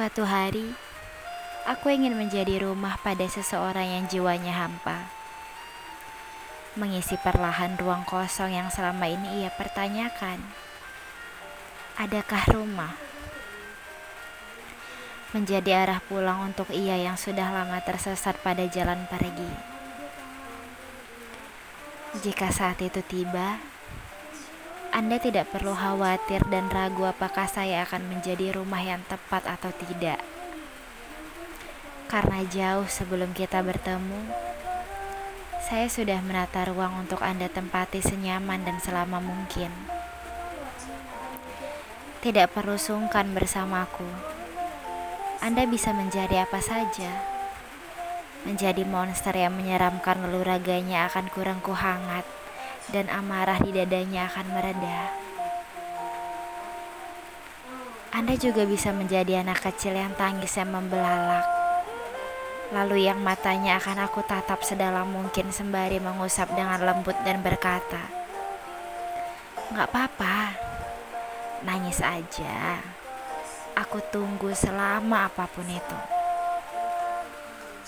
Suatu hari, aku ingin menjadi rumah pada seseorang yang jiwanya hampa. Mengisi perlahan ruang kosong yang selama ini ia pertanyakan. Adakah rumah? Menjadi arah pulang untuk ia yang sudah lama tersesat pada jalan pergi. Jika saat itu tiba, anda tidak perlu khawatir dan ragu apakah saya akan menjadi rumah yang tepat atau tidak. Karena jauh sebelum kita bertemu, saya sudah menata ruang untuk Anda tempati senyaman dan selama mungkin. Tidak perlu sungkan bersamaku. Anda bisa menjadi apa saja. Menjadi monster yang menyeramkan lalu raganya akan kurang kuhangat dan amarah di dadanya akan mereda. Anda juga bisa menjadi anak kecil yang tangis yang membelalak. Lalu yang matanya akan aku tatap sedalam mungkin sembari mengusap dengan lembut dan berkata, Gak apa-apa, nangis aja. Aku tunggu selama apa pun itu.